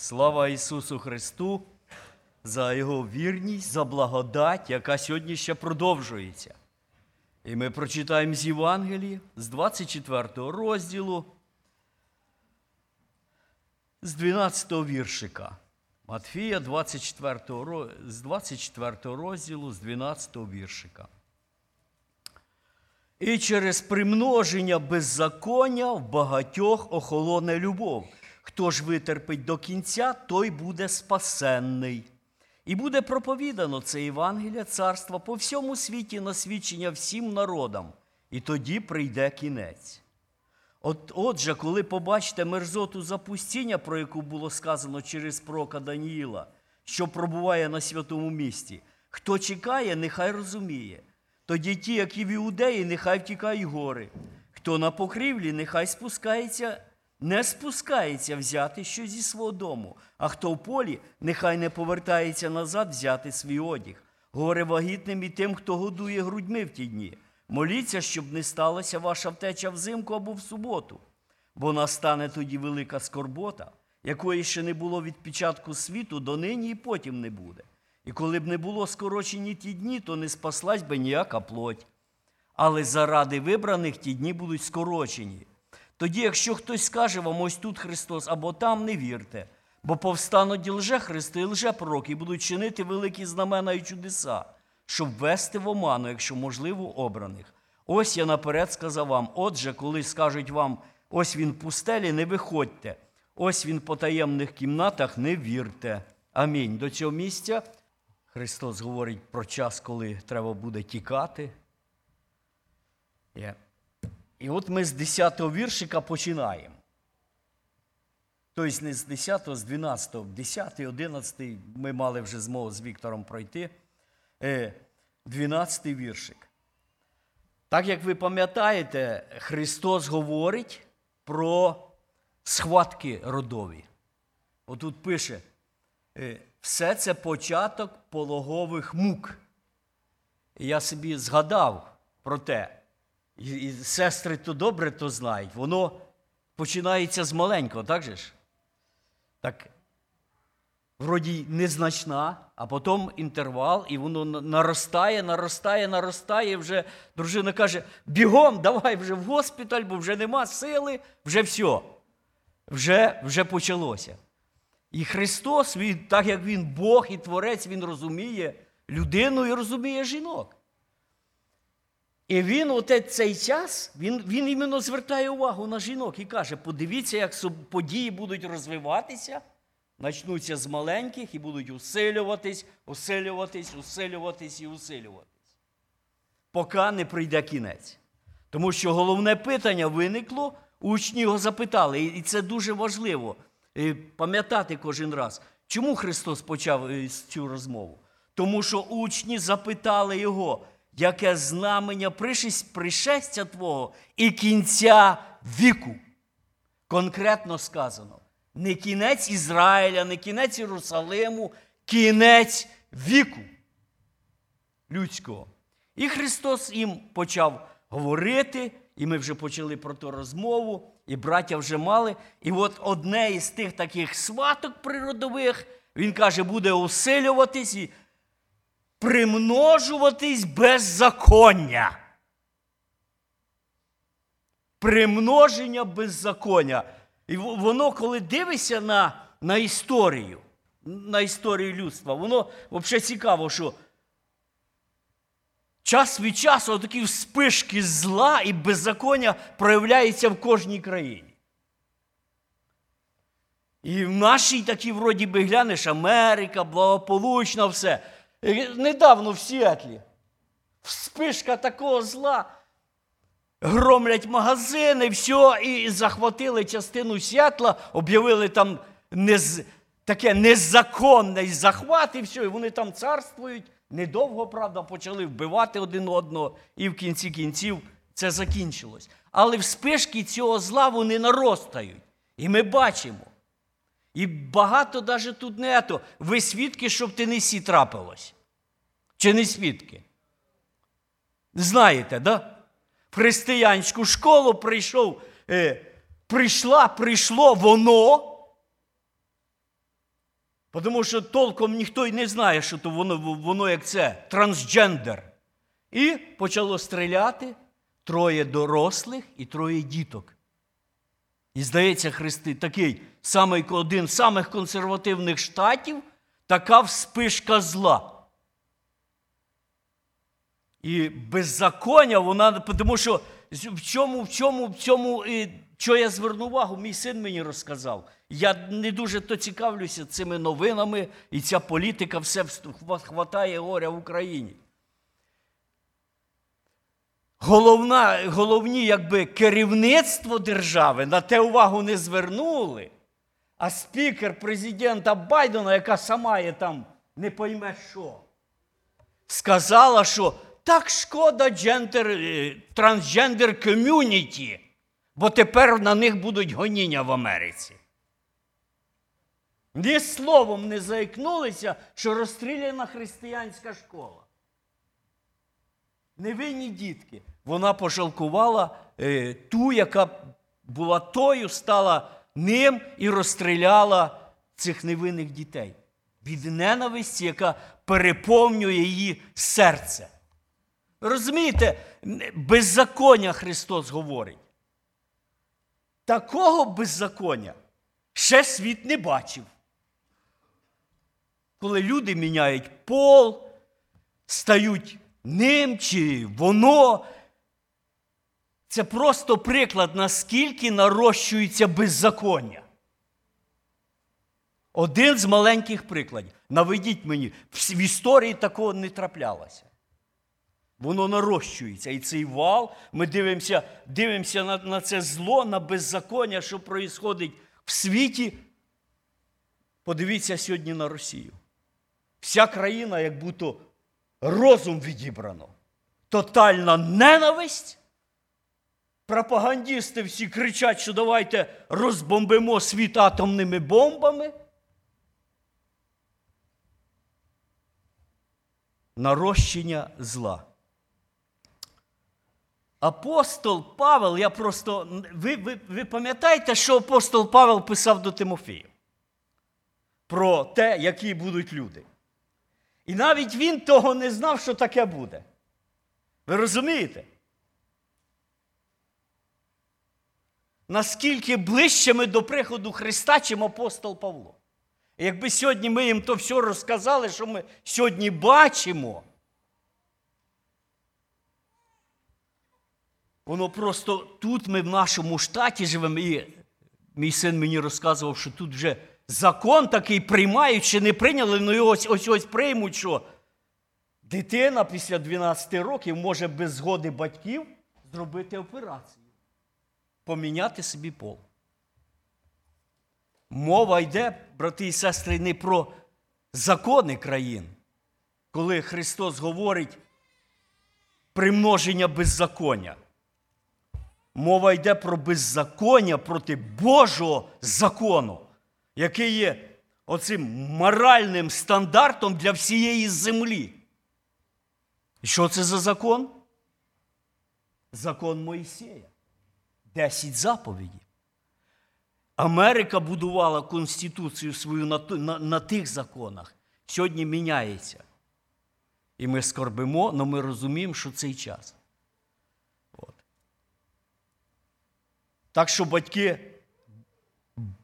Слава Ісусу Христу за Його вірність, за благодать, яка сьогодні ще продовжується. І ми прочитаємо з Євангелії з 24 розділу, з 12 віршика. Матфія 24, з 24 розділу, з 12 віршика. І через примноження беззаконня в багатьох охолоне любов. Хто ж витерпить до кінця, той буде спасенний. І буде проповідано це Євангелія царства по всьому світі на свідчення всім народам, і тоді прийде кінець. От, отже, коли побачите мерзоту запустіння, про яку було сказано через пророка Даніїла, що пробуває на святому місті, хто чекає, нехай розуміє. Тоді ті, які в іудеї, нехай втікають гори. Хто на покрівлі, нехай спускається, не спускається взяти щось зі свого дому, а хто в полі, нехай не повертається назад взяти свій одяг. Горе вагітним і тим, хто годує грудьми в ті дні. Моліться, щоб не сталася ваша втеча взимку або в суботу, бо настане тоді велика скорбота, якої ще не було від початку світу до нині і потім не буде. І коли б не було скорочені ті дні, то не спаслась би ніяка плоть. Але заради вибраних ті дні будуть скорочені. Тоді, якщо хтось скаже вам, ось тут Христос або там, не вірте, бо повстануть і лже-христи, і лже-пророки, і будуть чинити великі знамена і чудеса, щоб ввести в оману, якщо можливо, обраних. Ось я наперед сказав вам: отже, коли скажуть вам, ось він в пустелі, не виходьте, ось він по таємних кімнатах, не вірте. Амінь. До цього місця Христос говорить про час, коли треба буде тікати. Є. І от ми з 10 го віршика починаємо. Тобто не з 10, го з 12, го 10, 11 ми мали вже змогу з Віктором пройти. Е, 12 віршик. Так як ви пам'ятаєте, Христос говорить про схватки родові. Отут пише, е, все це початок пологових мук. І я собі згадав про те, і, і сестри то добре то знають, воно починається з маленького, так же ж? Так, вроді незначна, а потім інтервал, і воно наростає, наростає, наростає. Вже дружина каже: бігом, давай вже в госпіталь, бо вже нема сили, вже все. Вже, вже почалося. І Христос, він, так як Він Бог і Творець, Він розуміє людину і розуміє жінок. І він от цей час, він, він іменно звертає увагу на жінок і каже: подивіться, як події будуть розвиватися, почнуться з маленьких і будуть усилюватись, усилюватись, усилюватись і усилюватись. Поки не прийде кінець. Тому що головне питання виникло, учні його запитали, і це дуже важливо пам'ятати кожен раз. Чому Христос почав е, цю розмову? Тому що учні запитали його, яке знамення пришестя Твого і кінця віку. Конкретно сказано, не кінець Ізраїля, не кінець Єрусалиму, кінець віку людського. І Христос їм почав говорити, і ми вже почали про ту розмову, і браття вже мали. І от одне із тих таких сваток природових, він каже, буде усилюватись примножуватись беззаконня. Примноження беззаконня. І воно, коли дивишся на, на історію, на історію людства, воно взагалі цікаво, що час від часу такі вспишки зла і беззаконня проявляються в кожній країні. І в нашій такій, вроді би, глянеш, Америка, благополучна, все. Недавно в Сіетлі вспишка такого зла. Громлять магазини, все, і захватили частину Сіатла, об'явили там нез... таке незаконний захват, і все, і вони там царствують. Недовго, правда, почали вбивати один одного, і в кінці кінців це закінчилось. Але вспишки цього зла вони наростають. І ми бачимо. І багато навіть тут не ето. Ви свідки, щоб ти не сі трапилось. Чи не свідки? Знаєте, да? В християнську школу прийшов, е, прийшла, прийшло воно, Тому що толком ніхто й не знає, що то воно, воно як це, трансджендер. І почало стріляти троє дорослих і троє діток. І здається, Христи, такий самий один з самих консервативних штатів, така вспишка зла. І беззаконня, вона, тому що в чому, в чому, в цьому, і, що я звернув увагу, мій син мені розказав. Я не дуже то цікавлюся цими новинами, і ця політика все хватає горя в Україні. Головна, головні, якби керівництво держави на те увагу не звернули, а спікер президента Байдена, яка сама є там не пойме що, сказала, що так шкода джендер, е, трансджендер ком'юніті, бо тепер на них будуть гоніння в Америці. Ні словом не заікнулися, що розстріляна християнська школа. Невинні дітки. Вона пожалкувала е, ту, яка була тою, стала ним і розстріляла цих невинних дітей. Від ненависті, яка переповнює її серце. Розумієте, беззаконня Христос говорить. Такого беззаконня ще світ не бачив. Коли люди міняють пол, стають ним чи воно. Це просто приклад, наскільки нарощується беззаконня. Один з маленьких прикладів. Наведіть мені, в історії такого не траплялося. Воно нарощується. І цей вал, ми дивимося дивимося на на це зло, на беззаконня, що проїсходить в світі. Подивіться сьогодні на Росію. Вся країна, як будто розум відібрано. Тотальна ненависть. Пропагандісти всі кричать, що давайте розбомбимо світ атомними бомбами. Нарощення зла. Апостол Павел, я просто. Ви ви, ви пам'ятаєте, що апостол Павел писав до Тимофія? Про те, які будуть люди. І навіть він того не знав, що таке буде. Ви розумієте? Наскільки ближче ми до приходу Христа, чим апостол Павло. Якби сьогодні ми їм то все розказали, що ми сьогодні бачимо, воно просто тут ми в нашому штаті живемо, і мій син мені розказував, що тут вже закон такий приймають, чи не прийняли, ну і ось ось ось приймуть, що дитина після 12 років може без згоди батьків зробити операцію, поміняти собі пол. Мова йде, брати і сестри, не про закони країн, коли Христос говорить примноження беззаконня. Мова йде про беззаконня проти Божого закону який є оцим моральним стандартом для всієї землі. І що це за закон? Закон Моїсея. Десять заповідей. Америка будувала Конституцію свою на, на, на тих законах. Сьогодні міняється. І ми скорбимо, але ми розуміємо, що цей час. От. Так що, батьки,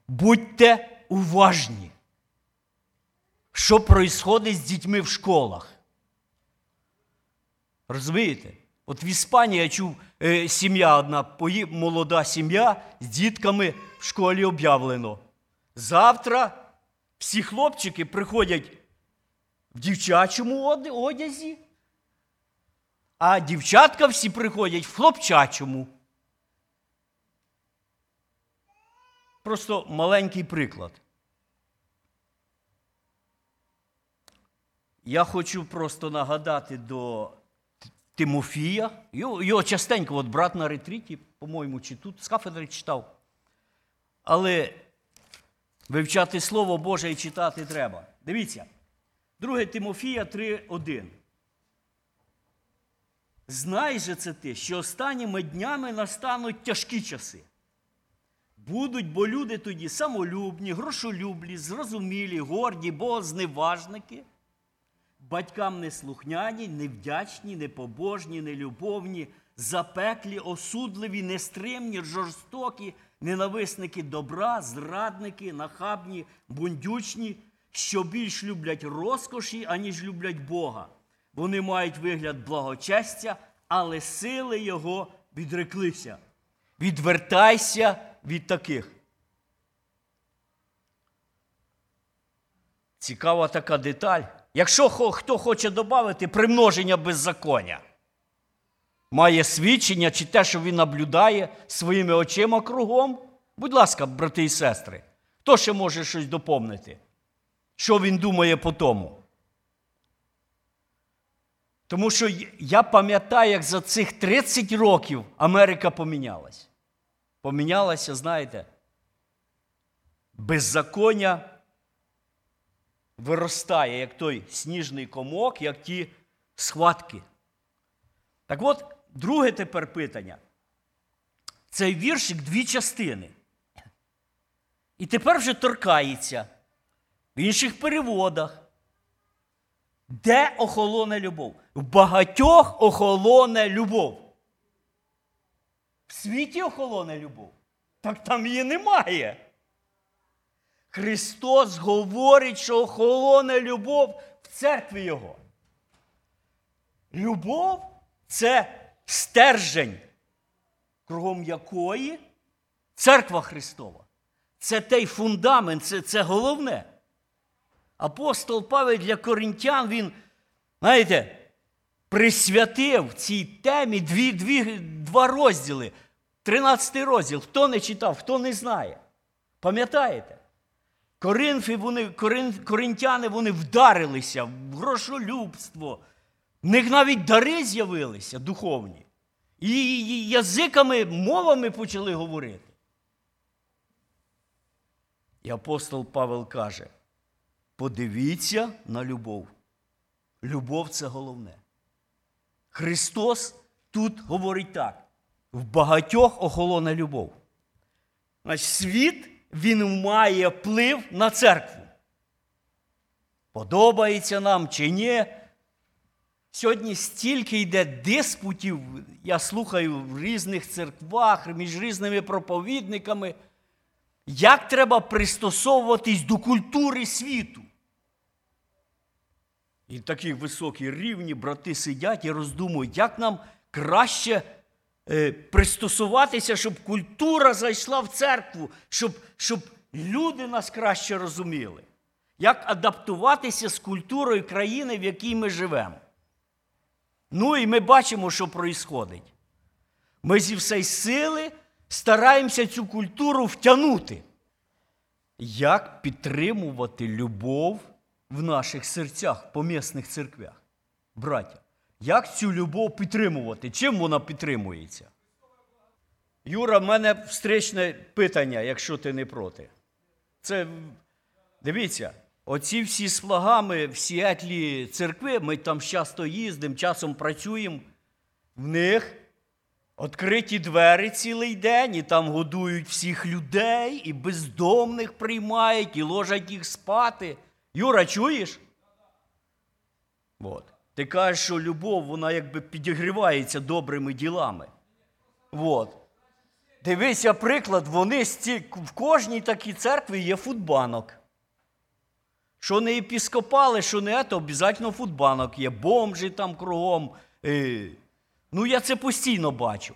будьте уважні, що проїсходить з дітьми в школах. Розумієте? От в Іспанії я чув е, сім'я одна, молода сім'я з дітками в школі об'явлено. Завтра всі хлопчики приходять в дівчачому одязі, а дівчатка всі приходять в хлопчачому. Просто маленький приклад. Я хочу просто нагадати до Тимофія. Його, частенько, от брат на ретріті, по-моєму, чи тут з кафедри читав. Але вивчати Слово Боже і читати треба. Дивіться, 2 Тимофія 3.1. Знай же це ти, що останніми днями настануть тяжкі часи. Будуть, бо люди тоді самолюбні, грошолюблі, зрозумілі, горді, богозневажники, батькам неслухняні, невдячні, непобожні, нелюбовні, запеклі, осудливі, нестримні, жорстокі, ненависники добра, зрадники, нахабні, бундючні, що більш люблять розкоші, аніж люблять Бога. Вони мають вигляд благочестя, але сили його відреклися. Відвертайся від таких. Цікава така деталь. Якщо хто хоче додати примноження беззаконня, має свідчення чи те, що він наблюдає своїми очима кругом, будь ласка, брати і сестри, хто ще може щось доповнити? Що він думає по тому? Тому що я пам'ятаю, як за цих 30 років Америка помінялась. Помінялася, знаєте, беззаконня виростає, як той сніжний комок, як ті схватки. Так от, друге тепер питання. Цей віршик дві частини. І тепер вже торкається в інших переводах. Де охолоне любов? В багатьох охолоне любов. В світі охолоне любов. Так там її немає. Христос говорить, що охолоне любов в церкві Його. Любов це стержень, кругом якої церква Христова. Це той фундамент, це, це головне. Апостол Павел для коринтян, він, знаєте, присвятив цій темі дві, дві, два розділи. 13 розділ. Хто не читав, хто не знає. Пам'ятаєте? Коринфи, вони, корин, коринтяни вони вдарилися в грошолюбство. В них навіть дари з'явилися духовні. І, і язиками, мовами почали говорити. І апостол Павел каже: подивіться на любов. Любов це головне. Христос тут говорить так: в багатьох охолоне любов. Значить, світ він має вплив на церкву. Подобається нам чи ні. Сьогодні стільки йде диспутів, я слухаю в різних церквах, між різними проповідниками, як треба пристосовуватись до культури світу. І такі високі рівні брати сидять і роздумують, як нам краще пристосуватися, щоб культура зайшла в церкву, щоб, щоб люди нас краще розуміли. Як адаптуватися з культурою країни, в якій ми живемо. Ну і ми бачимо, що відбувається. Ми зі всієї сили стараємося цю культуру втягнути. Як підтримувати любов в наших серцях, помісних церквях? Браття, як цю любов підтримувати? Чим вона підтримується? Юра, в мене встречне питання, якщо ти не проти. Це дивіться, оці всі з флагами в Сіетлі церкви, ми там часто їздимо, часом працюємо. В них відкриті двері цілий день, і там годують всіх людей, і бездомних приймають, і ложать їх спати. Юра, чуєш? От. Ти кажеш, що любов, вона якби підігрівається добрими ділами. От. Дивися, приклад, вони сті... в кожній такій церкві є футбанок. Що не епіскопали, що не то, обов'язково футбанок є, бомжі там кругом. Е, Ну, я це постійно бачу.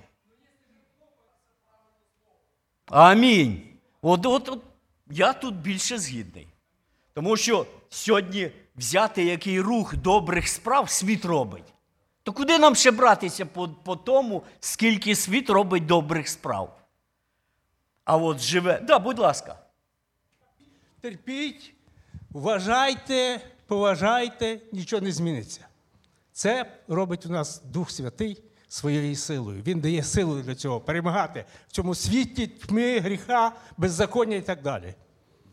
Амінь. От, от, от я тут більше згідний. Тому що сьогодні взяти який рух добрих справ світ робить. То куди нам ще братися по, по тому, скільки світ робить добрих справ? А от живе. Да, будь ласка. Терпіть, вважайте, поважайте, нічого не зміниться. Це робить у нас Дух Святий своєю силою. Він дає силу для цього перемагати в цьому світі тьми, гріха, беззаконня і так далі.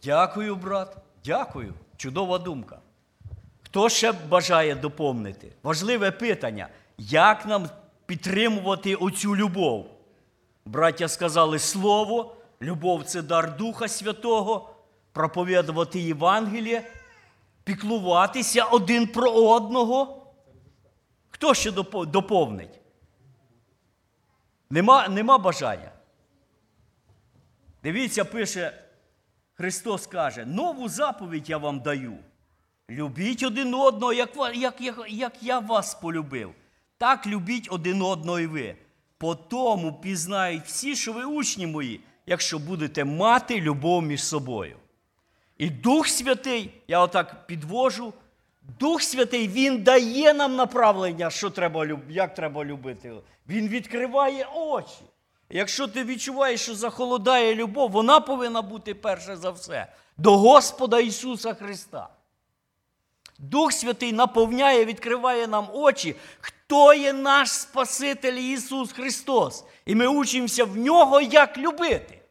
Дякую, брат. Дякую. Чудова думка. Хто ще бажає доповнити? Важливе питання. Як нам підтримувати оцю любов? Браття сказали слово, Любов це дар Духа Святого, проповідувати Євангеліє, піклуватися один про одного. Хто ще доповнить? Нема, нема бажання. Дивіться, пише, Христос каже: нову заповідь я вам даю. Любіть один одного, як, як, як, як я вас полюбив. Так любіть один одного і ви. По тому пізнають всі, що ви учні мої, якщо будете мати любов між собою. І Дух Святий, я отак підвожу, Дух Святий, Він дає нам направлення, що треба, як треба любити. Він відкриває очі. Якщо ти відчуваєш, що захолодає любов, вона повинна бути перше за все до Господа Ісуса Христа. Дух Святий наповняє, відкриває нам очі, хто є наш Спаситель Ісус Христос. І ми учимося в нього, як любити.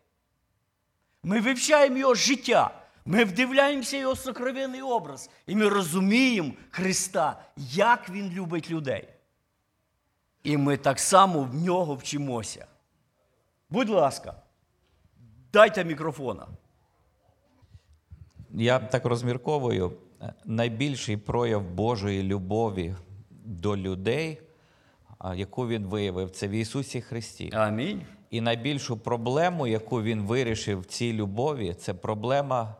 Ми вивчаємо його життя, ми вдивляємося його сокровенний образ, і ми розуміємо Христа, як Він любить людей. І ми так само в нього вчимося. Будь ласка, дайте мікрофона. Я так розмірковую, е, найбільший прояв Божої любові до людей, яку він виявив, це в Ісусі Христі. Амінь. І найбільшу проблему, яку він вирішив в цій любові, це проблема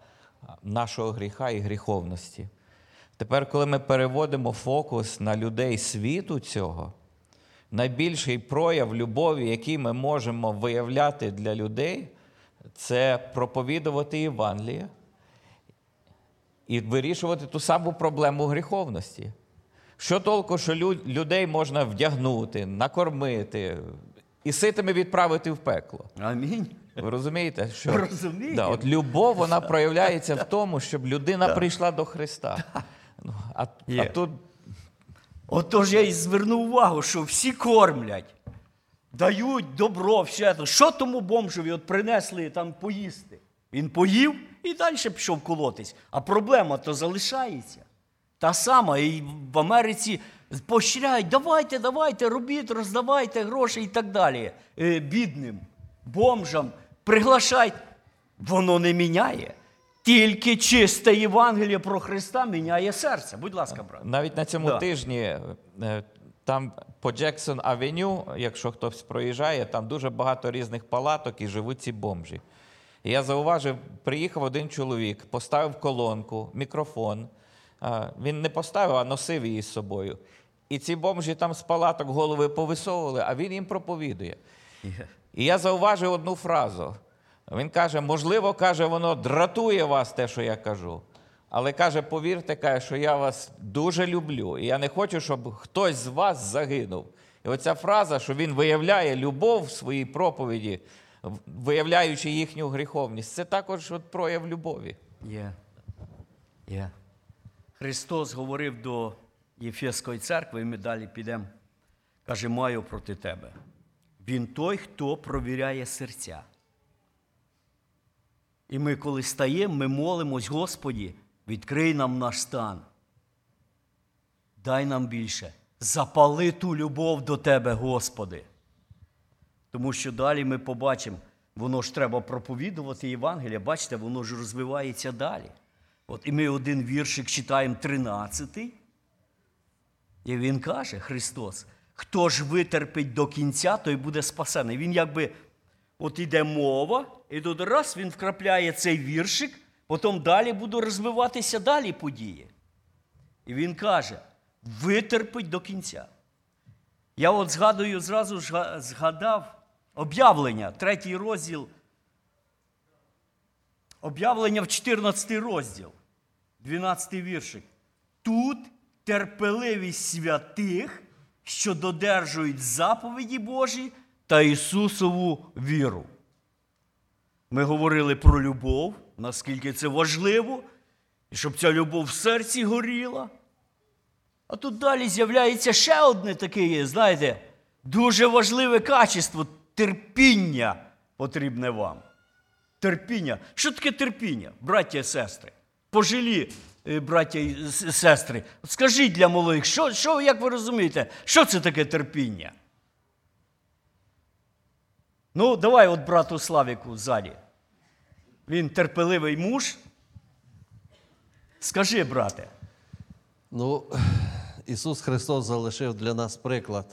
нашого гріха і гріховності. Тепер, коли ми переводимо фокус на людей світу цього, найбільший прояв любові, який ми можемо виявляти для людей, це проповідувати Євангеліє і вирішувати ту саму проблему гріховності. Що толку, що людей можна вдягнути, накормити і ситими відправити в пекло? Амінь. Ви розумієте? Що, Розуміємо. Да, от любов вона проявляється в тому, щоб людина прийшла до Христа. Ну, а, а тут Отож я і звернув увагу, що всі кормлять, дають добро, все. це. Що тому бомжові от принесли там поїсти? Він поїв і далі пішов колотись. А проблема то залишається. Та сама, і в Америці поощряють, давайте, давайте, робіть, роздавайте гроші і так далі. Е, бідним, бомжам, приглашайте. Воно не міняє. Тільки чисте Євангеліє про Христа міняє серце. Будь ласка, брат. навіть на цьому Да. тижні е, там по Джексон Авеню, якщо хтось проїжджає, там дуже багато різних палаток і живуть ці бомжі. І я зауважив, приїхав один чоловік, поставив колонку, мікрофон. Він не поставив, а носив її з собою. І ці бомжі там з палаток голови повисовували, а він їм проповідує. І я зауважив одну фразу. Він каже: можливо, каже, воно дратує вас те, що я кажу. Але каже, повірте, каже, що я вас дуже люблю. І я не хочу, щоб хтось з вас загинув. І оця фраза, що він виявляє любов в своїй проповіді, виявляючи їхню гріховність, це також от прояв любові. Є. Є. Христос говорив до Єфеської церкви, і ми далі підемо. Каже, маю проти тебе. Він той, хто провіряє серця. І ми, коли стаємо, ми молимось, Господі, відкрий нам наш стан. Дай нам більше. Запали ту любов до Тебе, Господи. Тому що далі ми побачимо, воно ж треба проповідувати Євангелія. Бачите, воно ж розвивається далі. От і ми один віршик читаємо 13. І він каже, Христос, хто ж витерпить до кінця, той буде спасений. Він якби, от іде мова, і тут раз він вкрапляє цей віршик, потім далі буде розвиватися далі події. І він каже: витерпить до кінця. Я от згадую, зразу ж згадав об'явлення, третій розділ. Об'явлення в 14 розділ, 12 віршик. Тут терпеливість святих, що додержують заповіді Божі та Ісусову віру. Ми говорили про любов, наскільки це важливо, і щоб ця любов в серці горіла. А тут далі з'являється ще одне таке, знаєте, дуже важливе качество терпіння потрібне вам. Терпіння. Що таке терпіння, браття і сестри? Пожилі, е, браття і сестри. Скажіть для молодих, що, що, як ви розумієте, що це таке терпіння? Ну, давай от брату Славіку ззаді. Він терпеливий муж. Скажи, брате, Ну, Ісус Христос залишив для нас приклад.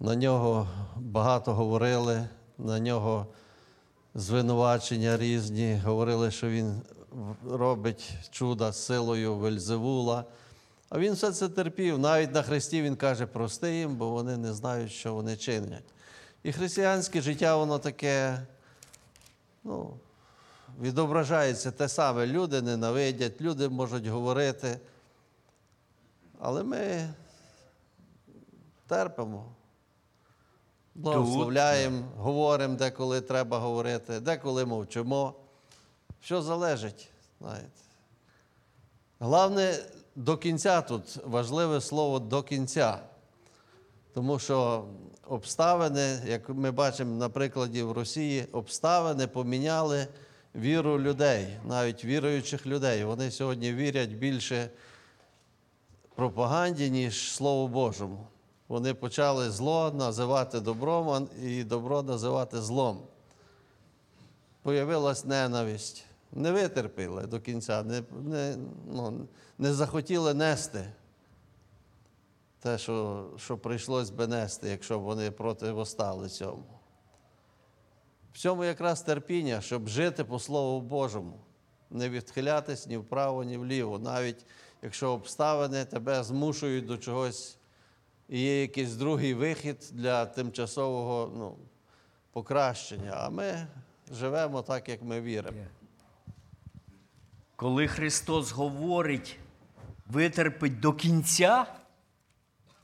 На нього багато говорили, на нього звинувачення різні. Говорили, що він робить чуда з силою Вельзевула. А він все це терпів. Навіть на Христі він каже, прости їм, бо вони не знають, що вони чинять. І християнське життя, воно таке, ну, відображається те саме. Люди ненавидять, люди можуть говорити. Але ми терпимо. Благословляємо, говоримо, деколи треба говорити, деколи мовчимо. Що залежить, знаєте. Головне, до кінця тут важливе слово до кінця. Тому що обставини, як ми бачимо на прикладі в Росії, обставини поміняли віру людей, навіть віруючих людей. Вони сьогодні вірять більше пропаганді, ніж Слову Божому. Вони почали зло називати добром і добро називати злом. Появилась ненависть. Не витерпіли до кінця, не, не, ну, не захотіли нести те, що, що прийшлось би нести, якщо б вони противостали цьому. В цьому якраз терпіння, щоб жити по Слову Божому, не відхилятись ні вправо, ні вліво, навіть якщо обставини тебе змушують до чогось, і є якийсь другий вихід для тимчасового ну, покращення. А ми живемо так, як ми віримо. коли Христос говорить, витерпить до кінця,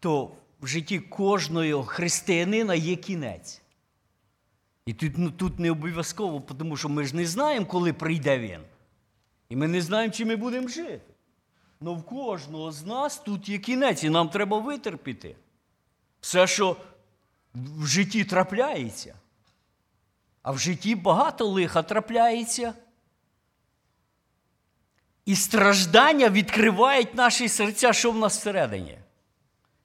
то в житті кожного християнина є кінець. І тут, ну, тут не обов'язково, тому що ми ж не знаємо, коли прийде він. І ми не знаємо, чи ми будемо жити. Але в кожного з нас тут є кінець, і нам треба витерпіти. Все, що в житті трапляється. А в житті багато лиха трапляється. І страждання відкривають наші серця, що в нас всередині.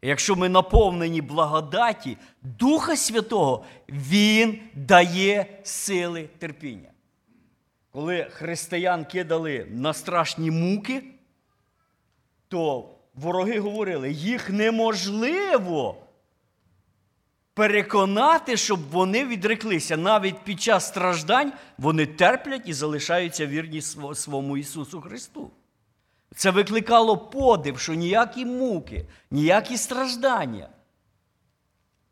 Якщо ми наповнені благодаті Духа Святого, Він дає сили терпіння. Коли християн кидали на страшні муки, то вороги говорили, їх неможливо переконати, щоб вони відреклися. Навіть під час страждань вони терплять і залишаються вірні своєму Ісусу Христу. Це викликало подив, що ніякі муки, ніякі страждання.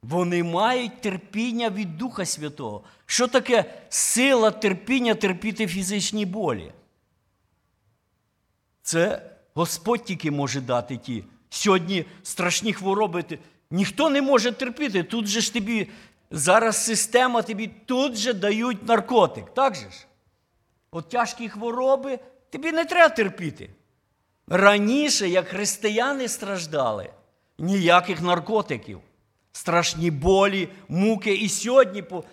Вони мають терпіння від Духа Святого. Що таке сила терпіння терпіти фізичні болі? Це Господь тільки може дати ті. Сьогодні страшні хвороби. Ніхто не може терпіти. Тут же ж тобі зараз система тобі тут же дають наркотик. Так же ж? От тяжкі хвороби тобі не треба терпіти. Раніше, як християни страждали, ніяких наркотиків, страшні болі, муки. І сьогодні по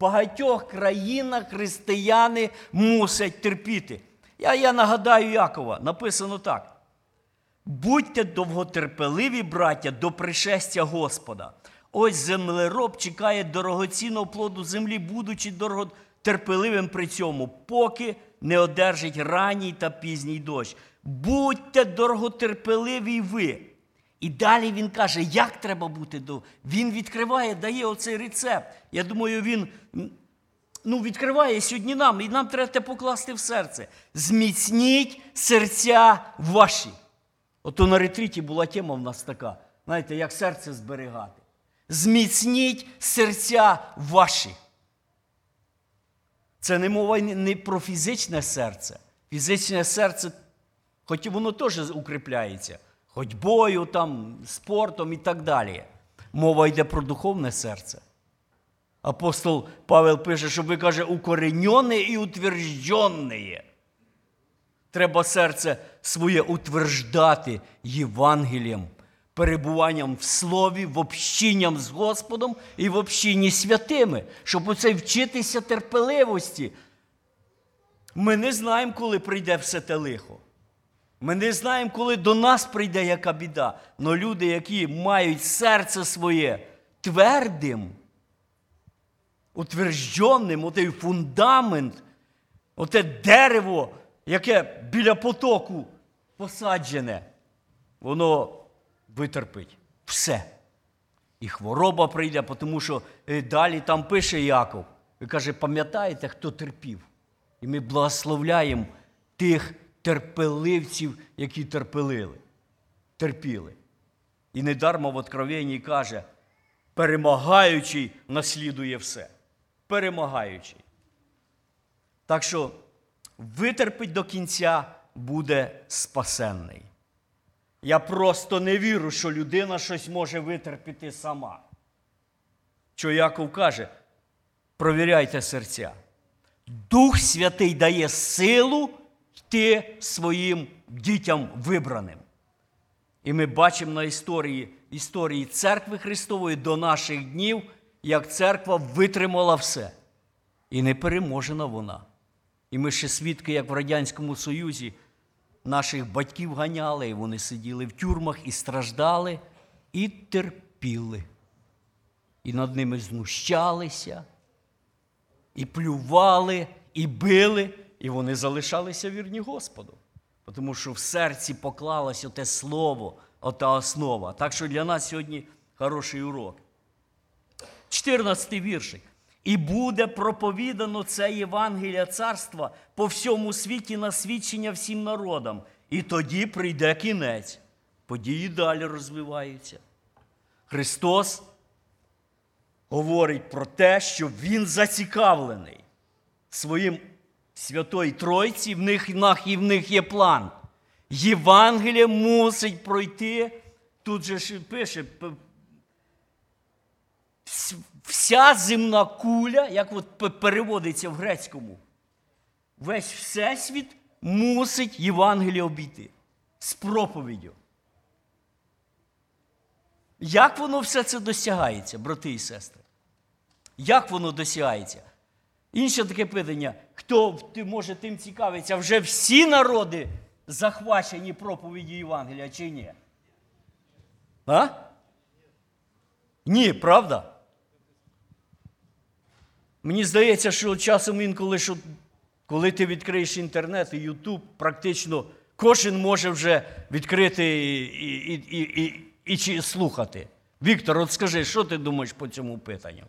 багатьох країнах християни мусять терпіти. Я, я нагадаю Якова, написано так. Будьте довготерпеливі, браття, до пришестя Господа. Ось землероб чекає дорогоцінного плоду землі, будучи дороготерпеливим при цьому, поки не одержить ранній та пізній дощ. Будьте дороготерпеливі ви. І далі він каже, як треба бути до. Він відкриває, дає оцей рецепт. Я думаю, він ну, відкриває сьогодні нам, і нам треба покласти в серце. Зміцніть серця ваші. Ото на ретриті була тема в нас така. Знаєте, як серце зберігати. Зміцніть серця ваші. Це не мова не про фізичне серце. Фізичне серце, хоч і воно теж укріпляється, ходьбою, там, спортом і так далі. Мова йде про духовне серце. Апостол Павел пише, що ви каже, укореньоне і утвержденне. Треба серце своє утверждати Євангелієм, перебуванням в слові, в общінням з Господом і в общінні святими, щоб оце вчитися терпеливості. Ми не знаємо, коли прийде все те лихо. Ми не знаємо, коли до нас прийде яка біда. Но люди, які мають серце своє твердим, утвержденним, отей фундамент Оте дерево, яке біля потоку посаджене, воно витерпить все. І хвороба прийде, тому що е, далі там пише Яков. І каже, пам'ятаєте, хто терпів? І ми благословляємо тих терпеливців, які терпелили, терпіли. І недармо в Откровенні каже, перемагаючий наслідує все. Перемагаючий. Так що витерпить до кінця буде спасенний. Я просто не вірю, що людина щось може витерпіти сама. Що Яков каже, провіряйте серця. Дух Святий дає силу йти своїм дітям вибраним. І ми бачимо на історії, історії церкви Христової до наших днів, як церква витримала все. І не переможена вона. І ми ще свідки, як в Радянському Союзі, наших батьків ганяли, і вони сиділи в тюрмах і страждали, і терпіли. І над ними знущалися, і плювали, і били, і вони залишалися вірні Господу. Тому що в серці поклалось оте слово, ота основа. Так що для нас сьогодні хороший урок. 14 віршик. І буде проповідано це Євангелія царства по всьому світі на свідчення всім народам. І тоді прийде кінець. Події далі розвиваються. Христос говорить про те, що Він зацікавлений своїм Святої Тройці, в них, і в них є план. Євангеліє мусить пройти. Тут же пише, вся земна куля, як от переводиться в грецькому, весь всесвіт мусить Євангеліє обійти з проповіддю. Як воно все це досягається, брати і сестри? Як воно досягається? Інше таке питання: хто може тим цікавиться, вже всі народи захвачені проповіді Євангелія чи ні? А? Ні, правда? Мені здається, що часом інколи, що коли ти відкриєш інтернет і Ютуб, практично кожен може вже відкрити і, і, і, і, і, і чи слухати. Віктор, от скажи, що ти думаєш по цьому питанню?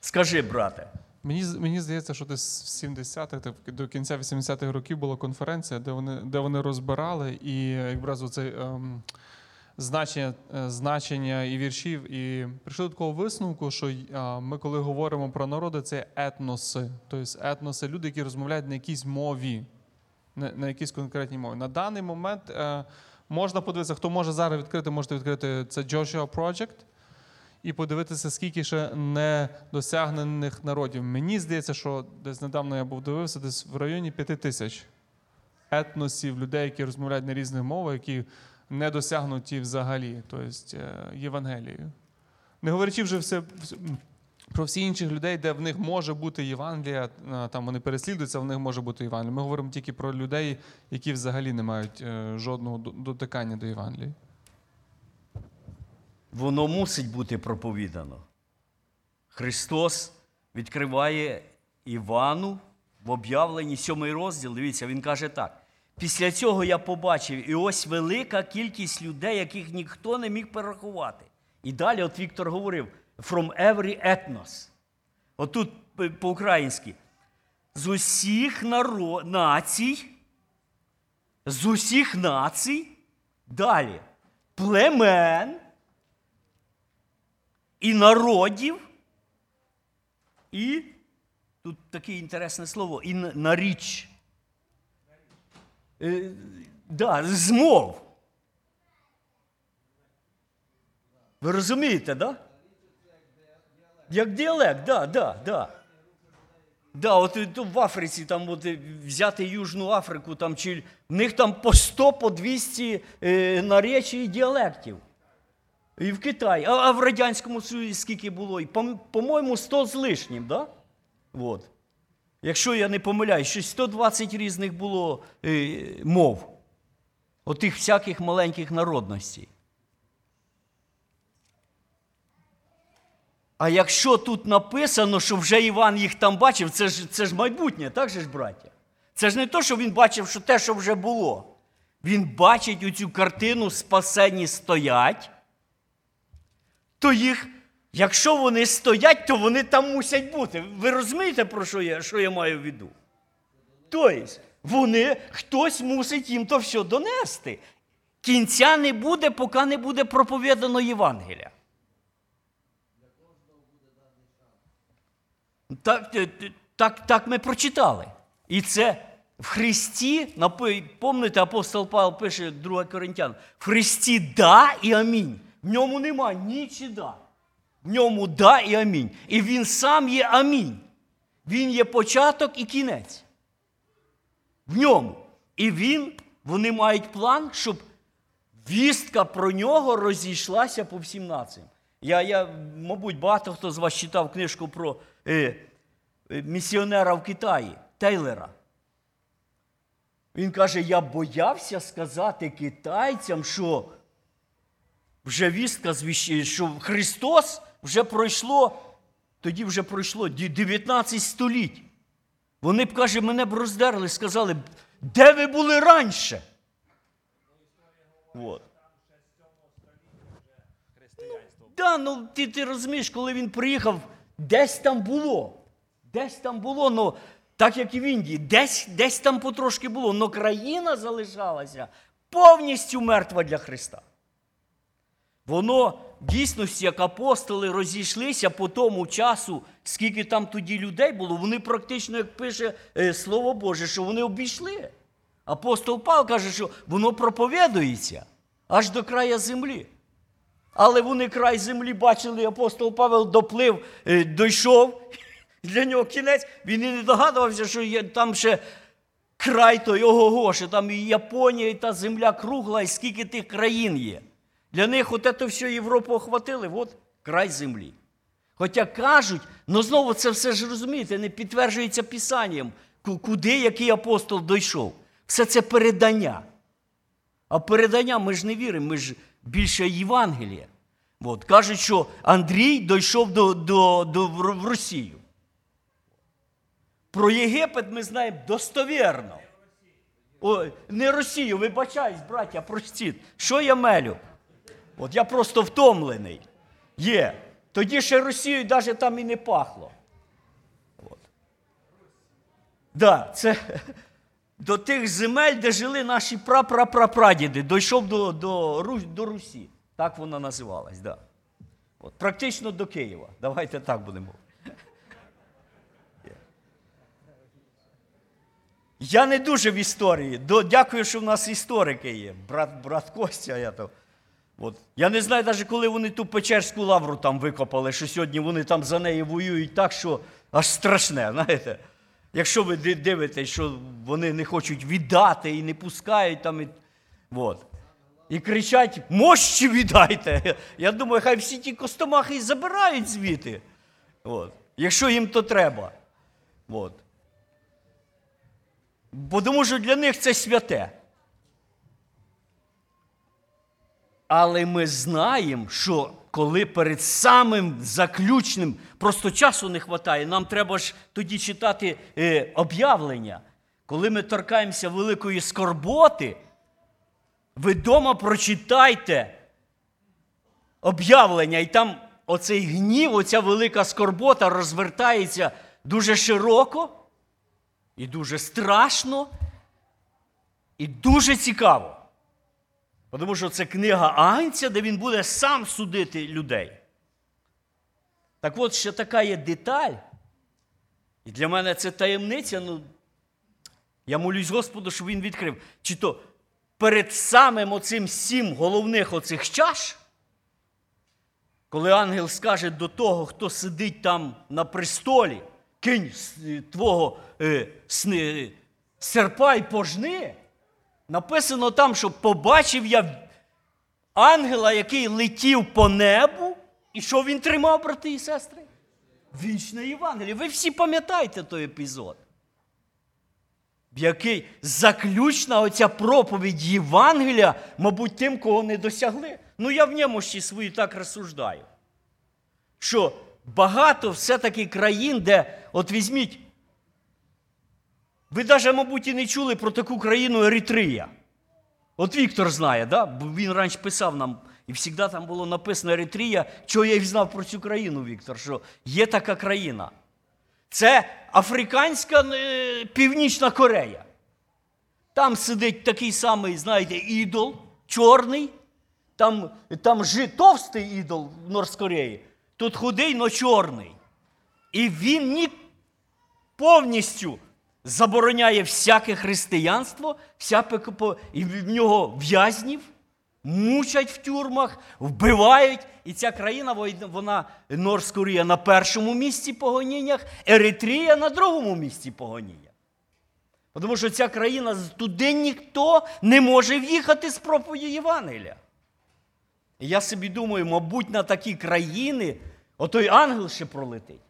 Скажи, брате. Мені, мені здається, що десь в 70-х та до кінця 80-х років була конференція, де вони, де вони розбирали і якраз оцей ем, значення, е, значення і віршів. І прийшли до такого висновку, що а, ми, коли говоримо про народи, це етноси. Тобто етноси люди, які розмовляють на якійсь мові, на, на якійсь конкретній мові. На даний момент е, можна подивитися, хто може зараз відкрити, можете відкрити це Joshua Project і подивитися, скільки ще недосягнених народів. Мені здається, що десь недавно я був дивився, десь в районі п'яти тисяч етносів, людей, які розмовляють на різних мовах, які не досягнуті взагалі, тобто е, Євангелією. Не говорячи вже все. Про всі інших людей, де в них може бути Євангелія, там вони переслідуються, в них може бути Євангелія. Ми говоримо тільки про людей, які взагалі не мають е, жодного дотикання до Євангелії. Воно мусить бути проповідано. Христос відкриває Івану в об'явленні сьомий розділ. Дивіться, він каже так. Після цього я побачив, і ось велика кількість людей, яких ніхто не міг перерахувати. І далі, от Віктор говорив, from every ethnos. Отут по-українськи. З усіх наро... націй, з усіх націй, далі, племен, і народів, і тут таке інтересне слово, і на- наріч. Е, да, змов. Ви розумієте, да? Як діалект, да, да, да. Да, от в Африці, там от взяти Южну Африку, там, чи, в них там по 100, по 200 е, наречій і діалектів. І в Китаї. А, в Радянському Союзі скільки було? І, по- По-моєму, 100 з лишнім, да? От. Якщо я не помиляюсь, щось 120 різних було е, мов. Отих всяких маленьких народностей. А якщо тут написано, що вже Іван їх там бачив, це ж, це ж майбутнє, так же ж, браття? Це ж не то, що він бачив, що те, що вже було. Він бачить оцю картину, спасені стоять, то їх, якщо вони стоять, то вони там мусять бути. Ви розумієте, про що я, що я маю в виду? Тобто, вони, хтось мусить їм то все донести. Кінця не буде, поки не буде проповідано Євангелія. Так, так, так ми прочитали. І це в Христі, пам'ятаєте, апостол Павло пише 2 Коринтян, в Христі да і амінь. В ньому нема ні чи да. В ньому да і амінь. І він сам є амінь. Він є початок і кінець. В ньому. І він, вони мають план, щоб вістка про нього розійшлася по всім націям. Я, я, мабуть, багато хто з вас читав книжку про е, е, місіонера в Китаї Тейлера. Він каже: я боявся сказати китайцям, що вже вістка що Христос вже пройшло, тоді вже пройшло 19 століть. Вони б, каже, мене б роздерли, сказали, де ви були раніше? От. Да, ну ти, ти розумієш, коли він приїхав, десь там було. Десь там було, ну, так як і в Індії, десь, десь там потрошки було, але країна залишалася повністю мертва для Христа. Воно дійсності, як апостоли розійшлися по тому часу, скільки там тоді людей було, вони практично, як пише е, Слово Боже, що вони обійшли. Апостол Павло каже, що воно проповідується аж до края землі. Але вони край землі бачили, апостол Павел доплив, е, дійшов. Для нього кінець. Він і не догадувався, що є там ще край той ого, що там і Японія, і та земля кругла, і скільки тих країн є. Для них от це все Європу охватили, от край землі. Хоча кажуть, ну знову це все ж розумієте, не підтверджується Писанням, куди який апостол дійшов. Все це передання. А передання ми ж не віримо, ми ж більше Євангелія. От, кажуть, що Андрій дійшов до, до, до, в Росію. Про Єгипет ми знаємо достовірно. Ой, не Росію, вибачаюсь, браття, простіть. Що я мелю? От я просто втомлений. Є. Тоді ще Росією навіть там і не пахло. От. Да, це до тих земель, де жили наші прапрапрапрадіди, дійшов до, до, до Русі. Так вона називалась, да. От, практично до Києва. Давайте так будемо. Я не дуже в історії. Дякую, що в нас історики є. Брат, брат Костя. Я, то, от. я не знаю, навіть коли вони ту Печерську лавру там викопали, що сьогодні вони там за неї воюють так, що аж страшне. знаєте. Якщо ви дивитесь, що вони не хочуть віддати і не пускають там. І, от. і кричать: мощі віддайте. Я думаю, хай всі ті костомахи забирають звідти. От. Якщо їм то треба. От. Бо тому що для них це святе. Але ми знаємо, що коли перед самим заключним просто часу не вистачає, нам треба ж тоді читати е, об'явлення. Коли ми торкаємося великої скорботи, ви вдома прочитайте об'явлення, і там оцей гнів, оця велика скорбота розвертається дуже широко. І дуже страшно, і дуже цікаво. Тому що це книга Агнця, де він буде сам судити людей. Так от ще така є деталь. І для мене це таємниця. Ну, я молюсь Господу, щоб він відкрив. Чи то перед самим оцим сім головних оцих чаш, коли ангел скаже до того, хто сидить там на престолі, кинь твого е, сни, серпа й пожни, написано там, що побачив я ангела, який летів по небу, і що він тримав, брати і сестри? Вічне Євангеліє. Ви всі пам'ятаєте той епізод. В який заключна оця проповідь Євангелія, мабуть, тим, кого не досягли. Ну, я в ще свої так розсуждаю. Що багато все-таки країн, де, от візьміть, ви навіть, мабуть, і не чули про таку країну Ерітрія. От Віктор знає, да? бо він раніше писав нам, і завжди там було написано Ерітрія, чого я й знав про цю країну, Віктор, що є така країна. Це африканська е, Північна Корея. Там сидить такий самий, знаєте, ідол, чорний. Там, там жи, товстий ідол в Нордкореї, тут худий, но чорний. І він ні повністю забороняє всяке християнство, всяке, і в нього в'язнів, мучать в тюрмах, вбивають. І ця країна, вона Нордкорія на першому місці по гоніннях, Еритрія на другому місці по гоніннях. Тому що ця країна туди ніхто не може в'їхати з проповіді Євангелія. Я собі думаю, мабуть, на такі країни отой ангел ще пролетить.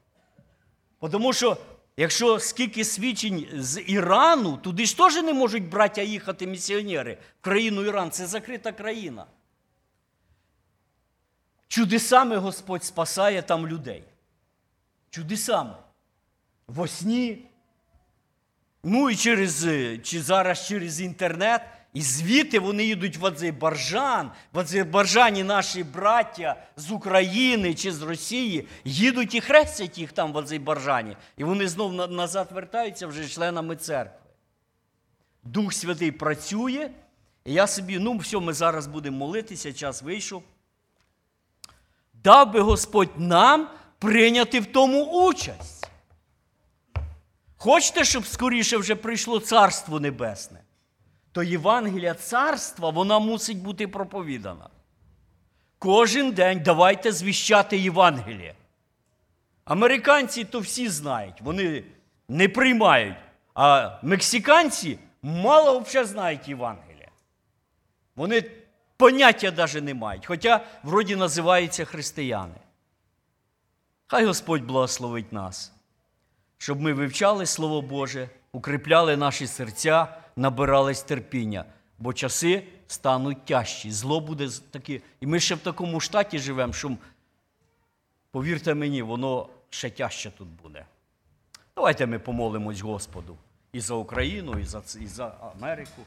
Тому що, якщо скільки свідчень з Ірану, туди ж теж не можуть браття їхати місіонери в країну Іран. Це закрита країна. Чудесами Господь спасає там людей. Чудесами. Во сні. Ну і через, чи зараз через інтернет. І звідти вони їдуть в Азербайджан. В Азербайджані наші браття з України чи з Росії їдуть і хрестять їх там в Азербайджані. І вони знов назад вертаються вже членами церкви. Дух Святий працює. І я собі, ну, все, ми зараз будемо молитися, час вийшов. Дав би Господь нам прийняти в тому участь. Хочете, щоб скоріше вже прийшло Царство Небесне? То Євангелія царства, вона мусить бути проповідана. Кожен день давайте звіщати Євангеліє. Американці то всі знають, вони не приймають. А мексиканці мало взагалі знають Євангелія. Вони поняття навіть не мають, хоча вроді називаються християни. Хай Господь благословить нас щоб ми вивчали Слово Боже, укріпляли наші серця, набирались терпіння, бо часи стануть тяжчі. Зло буде таке. І ми ще в такому штаті живемо, що, повірте мені, воно ще тяжче тут буде. Давайте ми помолимось Господу і за Україну, і за, і за Америку.